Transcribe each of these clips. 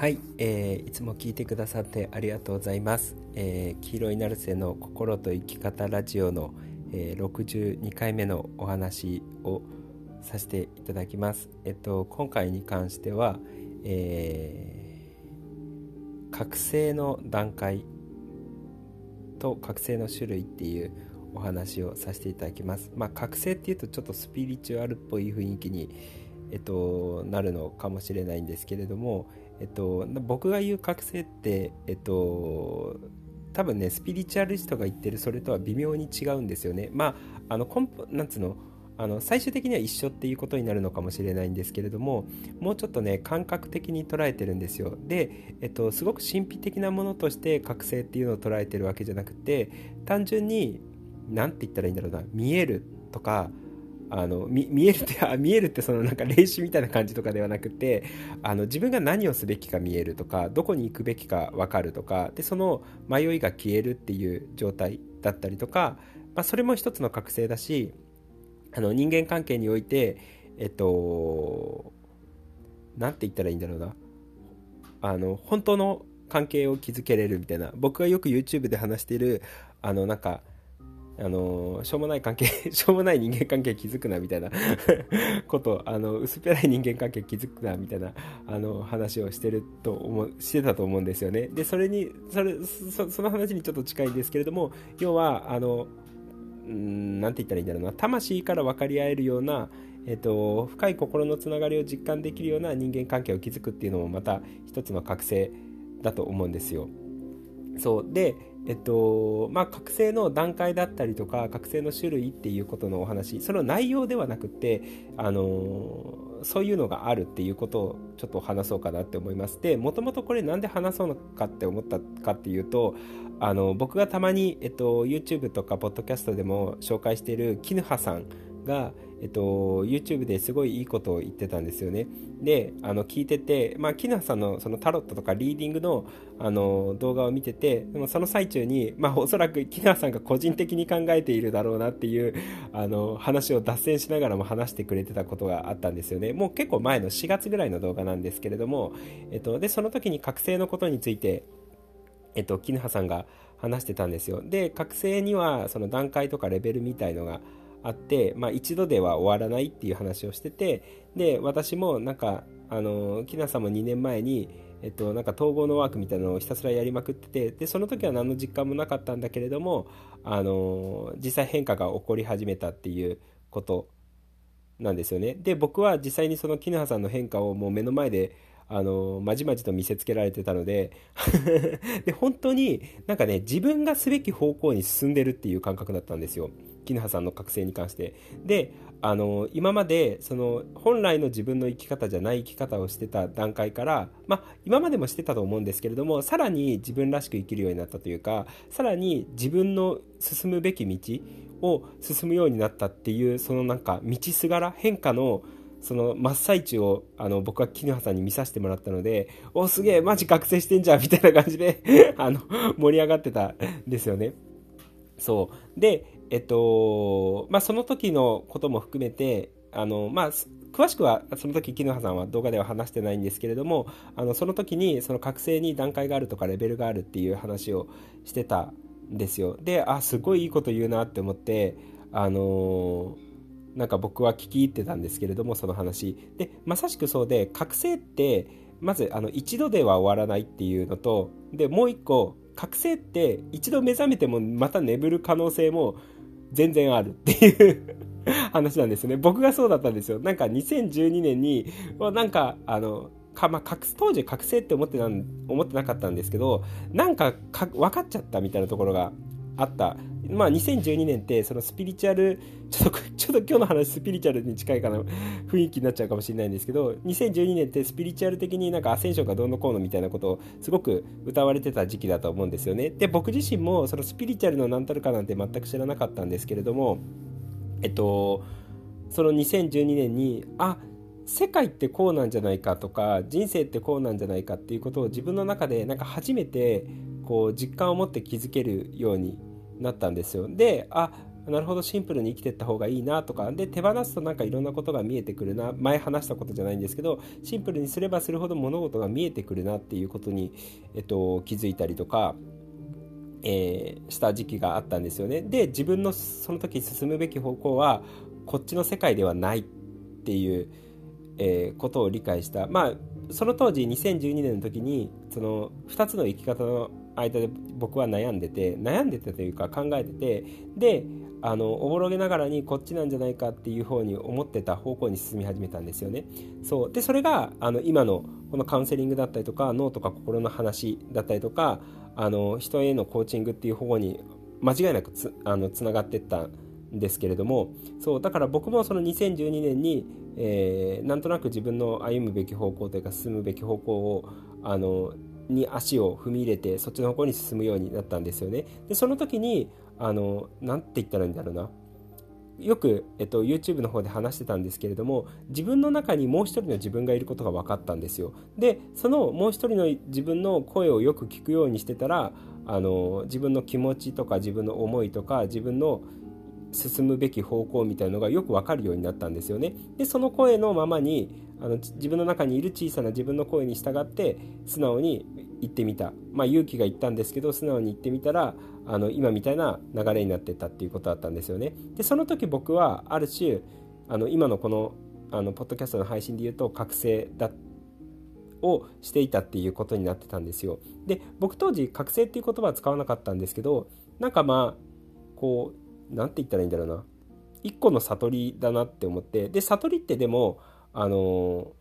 はい、えー、いつも聞いてくださってありがとうございます、えー、黄色いナルセの心と生き方ラジオの、えー、62回目のお話をさせていただきます。えっと今回に関しては、えー、覚醒の段階と覚醒の種類っていうお話をさせていただきます。まあ覚醒っていうとちょっとスピリチュアルっぽい雰囲気にえっと、なるのかもしれないんですけれども、えっと、僕が言う覚醒って、えっと、多分ねスピリチュアリストが言ってるそれとは微妙に違うんですよね。まああのなんつうのあの最終的には一緒っていうことになるのかもしれないんですけれどももうちょっとね感覚的に捉えてるんですよで、えっと、すごく神秘的なものとして覚醒っていうのを捉えてるわけじゃなくて単純に何て言ったらいいんだろうな見えるとかあの見えるって 見えるってそのなんか霊視みたいな感じとかではなくてあの自分が何をすべきか見えるとかどこに行くべきか分かるとかでその迷いが消えるっていう状態だったりとか、まあ、それも一つの覚醒だしあの人間関係においてえっと何て言ったらいいんだろうな。あの本当の関係を築けれるみたいな。僕がよく YouTube で話しているあのなんかあのしょうもない関係 しょうもない人間関係築くなみたいな ことあの薄っぺらい人間関係築くなみたいなあの話をしてると思してたと思うんですよね。でそれにそれその話にちょっと近いんですけれども要はあの何て言ったらいいんだろうな。魂から分かり合えるようなえっと、深い心のつながりを実感できるような人間関係を築くっていうのもまた一つの覚醒だと思うんですよ。そう。でえっとまあ、覚醒の段階だったりとか覚醒の種類っていうことのお話その内容ではなくて、あのそういうのがあるっていうことをちょっと話そうかなって思いますでもともとこれなんで話そうのかって思ったかっていうとあの僕がたまに、えっと、YouTube とかポッドキャストでも紹介しているキヌハさんがえっと、YouTube ですごいいいことを言ってたんですよね。で、あの聞いてて、まあ、キナさんのそのタロットとかリーディングのあの動画を見てて、でもその最中に、まあ、おそらくキナさんが個人的に考えているだろうなっていうあの話を脱線しながらも話してくれてたことがあったんですよね。もう結構前の4月ぐらいの動画なんですけれども、えっと、で、その時に覚醒のことについて、えっと、キヌハさんが話してたんですよ。で、覚醒にはその段階とかレベルみたいのがあって、まあ、一度では終わらないっていう話をしててで私もなんかあのきなさんも2年前にえっと、なんか統合のワークみたいなのをひたすらやりまくっててでその時は何の実感もなかったんだけれどもあの実際変化が起こり始めたっていうことなんですよね。で僕は実際にその絹葉さんの変化をもう目の前であのまじまじと見せつけられてたので で本当になんかね自分がすべき方向に進んでるっていう感覚だったんですよ。絹葉さんの覚醒に関してであの今までその本来の自分の生き方じゃない生き方をしてた段階からまあ今までもしてたと思うんですけれどもさらに自分らしく生きるようになったというかさらに自分の進むべき道を進むようになったっていうそのなんか道すがら変化のその真っ最中をあの僕は絹葉さんに見させてもらったので、お、すげえ、マジ覚醒してんじゃんみたいな感じであの、盛り上がってたんですよね。そう。で、えっと、まあ、その時のことも含めて、あの、まあ、詳しくはその時絹葉さんは動画では話してないんですけれどもあのその時にその覚醒に段階があるとかレベルがあるっていう話をしてたんですよ。であすごいいいこと言うなって思ってあのーなんか僕は聞き入ってたんですけれどもその話。でまさしくそうで覚醒ってまずあの一度では終わらないっていうのとでもう一個覚醒って一度目覚めてもまた眠る可能性も全然あるっていう 話なんですね。僕がそうだったんですよ。なんか2012年になんかあのか、まあ、当時覚醒って思ってな思ってなかったんですけどなんかか分かっちゃったみたいなところがあった。まあ、2012年ってそのスピリチュアルちょっと ちょっと今日の話スピリチュアルに近いかな雰囲気になっちゃうかもしれないんですけど2012年ってスピリチュアル的になんかアセンションがどうのこうのみたいなことをすごく歌われてた時期だと思うんですよね。で僕自身もそのスピリチュアルの何たるかなんて全く知らなかったんですけれどもえっとその2012年にあ世界ってこうなんじゃないかとか人生ってこうなんじゃないかっていうことを自分の中でなんか初めてこう実感を持って気づけるようになったんですよ。であなるほどシンプルに生きていった方がいいなとか。で手放すとなんかいろんなことが見えてくるな。前話したことじゃないんですけどシンプルにすればするほど物事が見えてくるなっていうことに、えっと、気づいたりとか、えー、した時期があったんですよね。で自分のその時進むべき方向はこっちの世界ではないっていう、えー、ことを理解した。まあその当時2012年の時にその2つの生き方の間で僕は悩んでて悩んでてというか考えててであのおぼろげながらにこっちなんじゃないかっていう方に思ってた方向に進み始めたんですよね。そうでそれがあの今のこのカウンセリングだったりとか脳とか心の話だったりとかあの人へのコーチングっていう方向に間違いなくつあのつながってったんですけれどもそうだから僕もその2012年に、えー、なんとなく自分の歩むべき方向というか進むべき方向をあのに足を踏み入れてそっちの方向に進むようになったんですよね。でその時にあのなんて言ったらいいんだろうな。よく、えっと、YouTube の方で話してたんですけれども自分の中にもう一人の自分がいることが分かったんですよ。でそのもう一人の自分の声をよく聞くようにしてたらあの自分の気持ちとか自分の思いとか自分の進むべき方向みたいなのがよく分かるようになったんですよね。でその声のままにあの自分の中にいる小さな自分の声に従って素直に行ってみた、まあ、勇気が言ったんですけど素直に言ってみたらあの今みたいな流れになってたっていうことだったんですよね。でその時僕はある種あの今のこのあのポッドキャストの配信で言うと覚醒だをしていたっていうことになってたんですよ。で僕当時覚醒っていう言葉は使わなかったんですけどなんかまあこう何て言ったらいいんだろうな一個の悟りだなって思ってで悟りってでもあの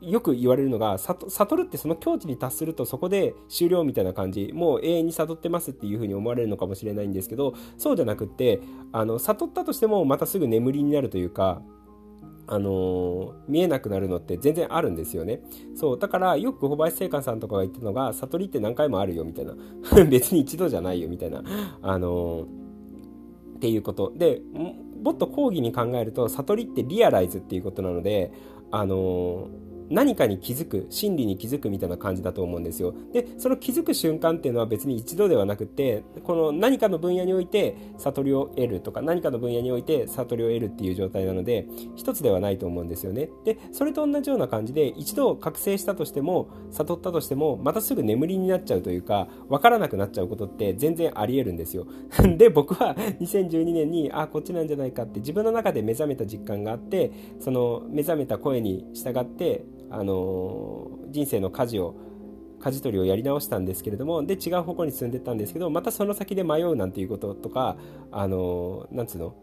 よく言われるのが悟るってその境地に達するとそこで終了みたいな感じもう永遠に悟ってますっていうふうに思われるのかもしれないんですけどそうじゃなくってあの悟ったとしてもまたすぐ眠りになるというかあの、見えなくなるのって全然あるんですよね。そう。だからよく小林聖寛さんとかが言ってるのが、悟りって何回もあるよみたいな。別に一度じゃないよみたいな。あの、っていうこと。で、もっと講義に考えると、悟りってリアライズっていうことなので、あのー何かに気づく真理に気づくみたいな感じだと思うんですよ。でその気づく瞬間っていうのは別に一度ではなくてこの何かの分野において悟りを得るとか何かの分野において悟りを得るっていう状態なので一つではないと思うんですよね。でそれと同じような感じで一度覚醒したとしても悟ったとしてもまたすぐ眠りになっちゃうというか分からなくなっちゃうことって全然ありえるんですよ。で僕は2012年にあこっちなんじゃないかって自分の中で目覚めた実感があってその目覚めた声に従ってあの人生の舵を舵取りをやり直したんですけれどもで違う方向に進んでったんですけどまたその先で迷うなんていうこととかあのなんつうの？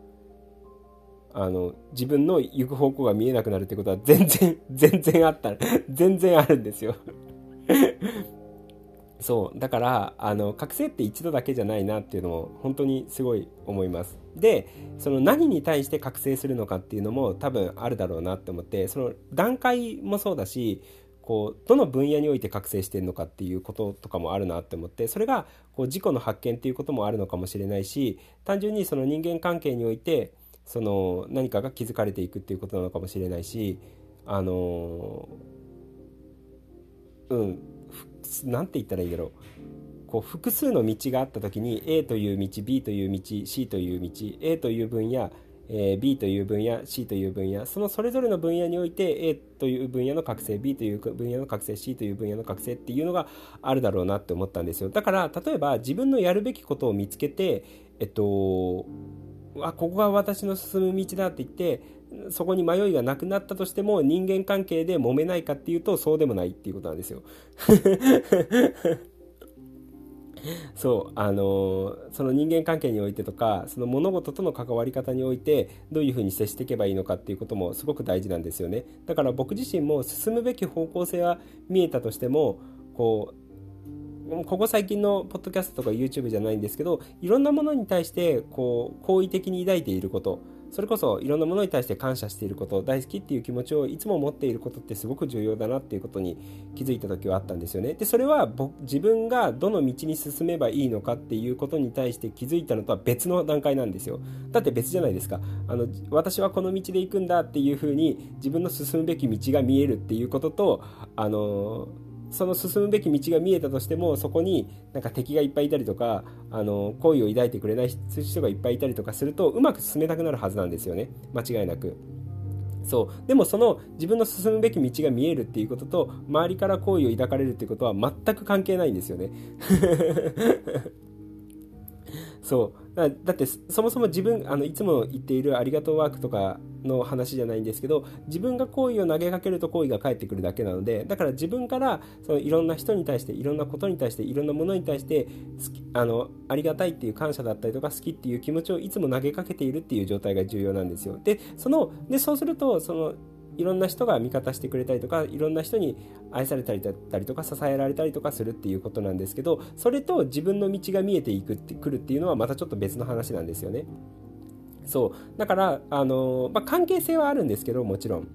あの自分の行く方向が見えなくなるってことは全然全然あった全然あるんですよ。そう。だからあの覚醒って一度だけじゃないなっていうのも本当にすごい思います。でその何に対して覚醒するのかっていうのも多分あるだろうなって思ってその段階もそうだしこうどの分野において覚醒してるのかっていうこととかもあるなって思ってそれがこう自己の発見っていうこともあるのかもしれないし単純にその人間関係においてその何かが気づかれていくっていうことなのかもしれないしあのうん。何て言ったらいいだろう。こう複数の道があった時に A という道 B という道 C という道 A という分野、えー、B という分野 C という分野そのそれぞれの分野において A という分野の覚醒 B という分野の覚醒 C という分野の覚醒っていうのがあるだろうなって思ったんですよ。だから例えば自分のやるべきことを見つけてえっとあここが私の進む道だって言ってそこに迷いがなくなったとしても人間関係で揉めないかっていうとそうでもないっていうことなんですよ。そうあのその人間関係においてとかその物事との関わり方においてどういうふうに接していけばいいのかっていうこともすごく大事なんですよねだから僕自身も進むべき方向性は見えたとしてもこうここ最近のポッドキャストとか YouTube じゃないんですけどいろんなものに対してこう好意的に抱いていることそれこそいろんなものに対して感謝していること大好きっていう気持ちをいつも持っていることってすごく重要だなっていうことに気づいた時はあったんですよね。でそれは自分がどの道に進めばいいのかっていうことに対して気づいたのとは別の段階なんですよ。だって別じゃないですか。あの私はこの道で行くんだっていうふうに自分の進むべき道が見えるっていうこととあのその進むべき道が見えたとしてもそこになんか敵がいっぱいいたりとかあの好意を抱いてくれない人がいっぱいいたりとかするとうまく進めたくなるはずなんですよね。間違いなく。そう。でもその自分の進むべき道が見えるっていうことと周りから好意を抱かれるっていうことは全く関係ないんですよね。そう。だだってそもそも自分あのいつも言っているありがとうワークとかの話じゃないんですけど自分が好意を投げかけると好意が返ってくるだけなのでだから自分からそのいろんな人に対していろんなことに対していろんなものに対してあのありがたいっていう感謝だったりとか好きっていう気持ちをいつも投げかけているっていう状態が重要なんですよ。でそのでそうするとそのいろんな人が味方してくれたりとかいろんな人に愛されたりだったりとか支えられたりとかするっていうことなんですけどそれと自分の道が見えていくってくるっていうのはまたちょっと別の話なんですよね。そうだからあの、まあ、関係性はあるんですけどもちろん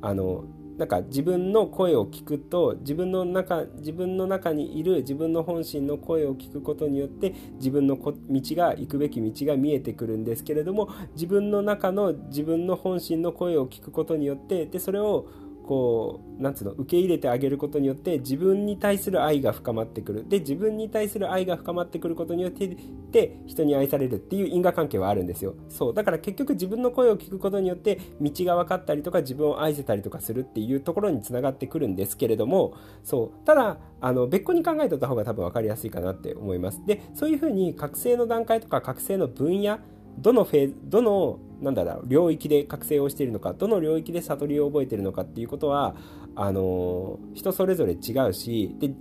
あのなんか自分の声を聞くと自分の中自分の中にいる自分の本心の声を聞くことによって自分の道が行くべき道が見えてくるんですけれども自分の中の自分の本心の声を聞くことによってでそれをこうなんつうの受け入れてあげることによって自分に対する愛が深まってくる。で自分に対する愛が深まってくることによって人に愛されるっていう因果関係はあるんですよ。そう。だから結局自分の声を聞くことによって道が分かったりとか自分を愛せたりとかするっていうところにつながってくるんですけれどもそう。ただあの別個に考えておいた方が多分分かりやすいかなって思います。でそういうふうに覚醒の段階とか覚醒の分野どのフェーズどのなんだろう領域で覚醒をしているのかどの領域で悟りを覚えているのかっていうことはあの人それぞれ違うしで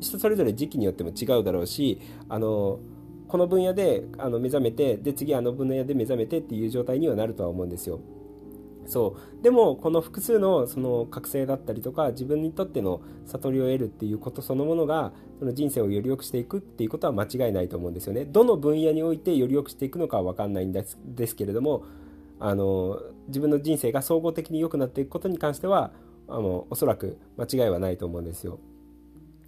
人それぞれ時期によっても違うだろうしあのこの分野であの目覚めてで次あの分野で目覚めてっていう状態にはなるとは思うんですよ。そうでもこの複数のその覚醒だったりとか自分にとっての悟りを得るっていうことそのものがその人生をより良くしていくっていうことは間違いないと思うんですよねどの分野においてより良くしていくのかは分かんないんですですけれどもあの自分の人生が総合的に良くなっていくことに関してはあのおそらく間違いはないと思うんですよ。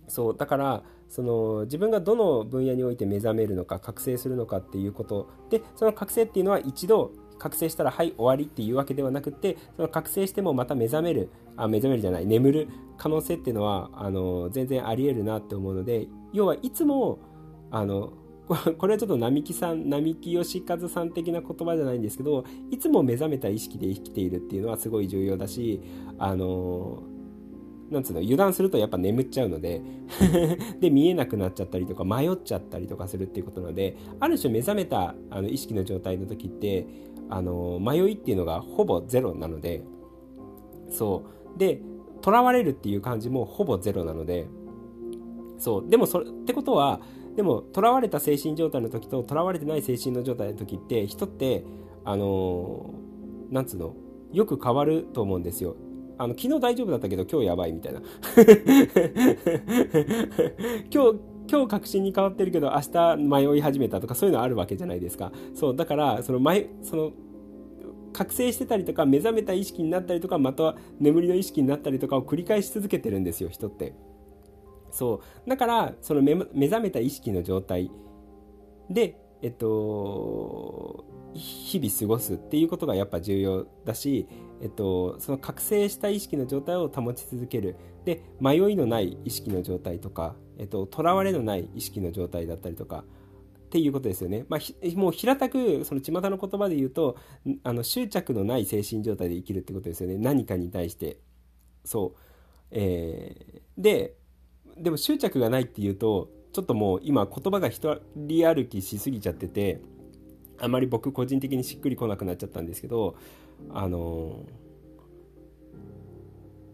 そうだからその自分がどの分野において目覚めるのか覚醒するのかっていうこと。でその覚醒っていうのは一度覚醒したらはい終わりっていうわけではなくてその覚醒してもまた目覚めるあ目覚めるじゃない眠る可能性っていうのはあの全然ありえるなって思うので要はいつもあの これはちょっと並木さん並木義和さん的な言葉じゃないんですけどいつも目覚めた意識で生きているっていうのはすごい重要だしあのなんつうの油断するとやっぱ眠っちゃうので で見えなくなっちゃったりとか迷っちゃったりとかするっていうことなのである種目覚めたあの意識の状態の時ってあの迷いっていうのがほぼゼロなのでそう。で囚われるっていう感じもほぼゼロなのでそう。でもそれってことはでも囚われた精神状態の時と囚われてない精神の状態の時って人ってあのなんつうの？よく変わると思うんですよ。あの昨日大丈夫だったけど今日やばいみたいな。今日今日確信に変わってるけど明日迷い始めたとかそういうのあるわけじゃないですか。そうだからその前その覚醒してたりとか目覚めた意識になったりとかまたは眠りの意識になったりとかを繰り返し続けてるんですよ人って。そうだからその目覚めた意識の状態でえっと日々過ごすっていうことがやっぱ重要だし、えっと、その覚醒した意識の状態を保ち続けるで迷いのない意識の状態とかえっと、囚われのない意識の状態だったりとか、っていうことですよね。まあ、もう平たく、その巷の言葉で言うと、あの、執着のない精神状態で生きるってことですよね。何かに対して。そう。えー、で、でも執着がないっていうと、ちょっともう今言葉が一人歩きしすぎちゃってて、あまり僕個人的にしっくりこなくなっちゃったんですけど、あの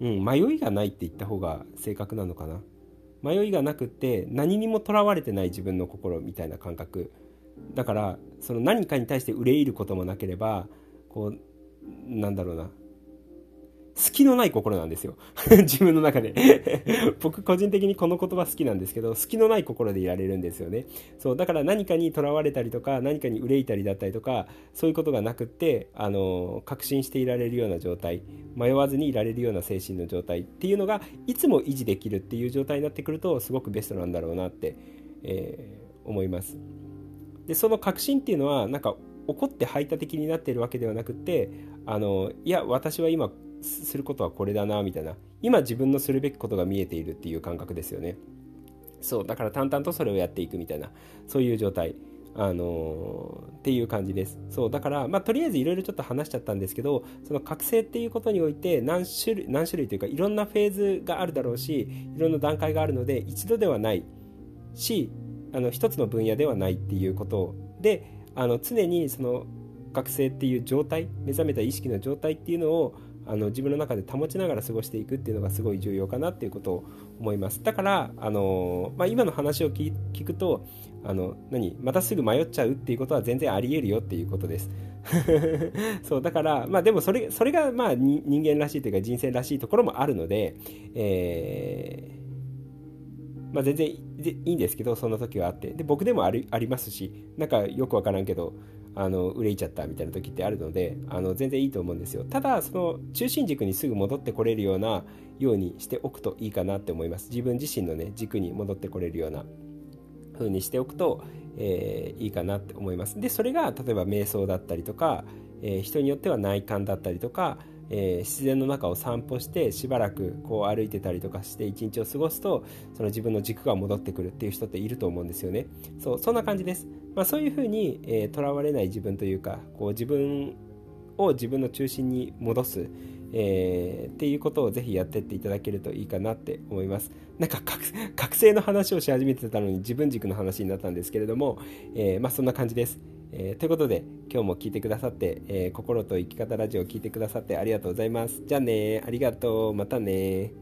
うん、迷いがないって言った方が正確なのかな。迷いがなくて何にもとらわれてない自分の心みたいな感覚だからその何かに対して憂いることもなければこうなんだろうな隙のない心なんですよ。自分の中で。僕個人的にこの言葉好きなんですけど隙のない心でいられるんですよね。そうだから何かにとらわれたりとか何かに憂いたりだったりとかそういうことがなくってあの確信していられるような状態迷わずにいられるような精神の状態っていうのがいつも維持できるっていう状態になってくるとすごくベストなんだろうなって、えー、思います。でその確信っていうのはなんか怒って排他的になっているわけではなくってあのいや私は今することはこれだなみたいな。今自分のするべきことが見えているっていう感覚ですよね。そうだから淡々とそれをやっていくみたいな。そういう状態。あのー、っていう感じです。そうだから、まあ、とりあえずいろいろちょっと話しちゃったんですけどその覚醒っていうことにおいて何種類何種類というかいろんなフェーズがあるだろうしいろんな段階があるので一度ではない。しあの一つの分野ではないっていうことであの常にその覚醒っていう状態目覚めた意識の状態っていうのをあの自分の中で保ちながら過ごしていくっていうのがすごい重要かなっていうことを思います。だからあの、まあ、今の話を聞くとあの何またすぐ迷っちゃうっていうことは全然ありえるよっていうことです。そうだからまあでもそれそれがまあ人間らしいというか人生らしいところもあるので、えー、まあ、全然いいんですけどその時はあって。で僕でもありありますしなんかよくわからんけどあの憂いちゃったみたいな時ってあるのであの全然いいと思うんですよ。ただその中心軸にすぐ戻ってこれるようなようにしておくといいかなって思います。自分自身のね軸に戻ってこれるような風にしておくと、えー、いいかなって思います。でそれが例えば瞑想だったりとか、えー、人によっては内観だったりとかえー、自然の中を散歩してしばらくこう歩いてたりとかして一日を過ごすとその自分の軸が戻ってくるっていう人っていると思うんですよね。そうそんな感じです、まあ、そういうふうにとら、えー、われない自分というかこう自分を自分の中心に戻す、えー、っていうことをぜひやってっていただけるといいかなって思います。なんか覚醒の話をし始めてたのに自分軸の話になったんですけれども、えー、まあ、そんな感じです。えー、ということで今日も聞いてくださって、えー、心と生き方ラジオを聞いてくださってありがとうございます。じゃあねありがとう。またね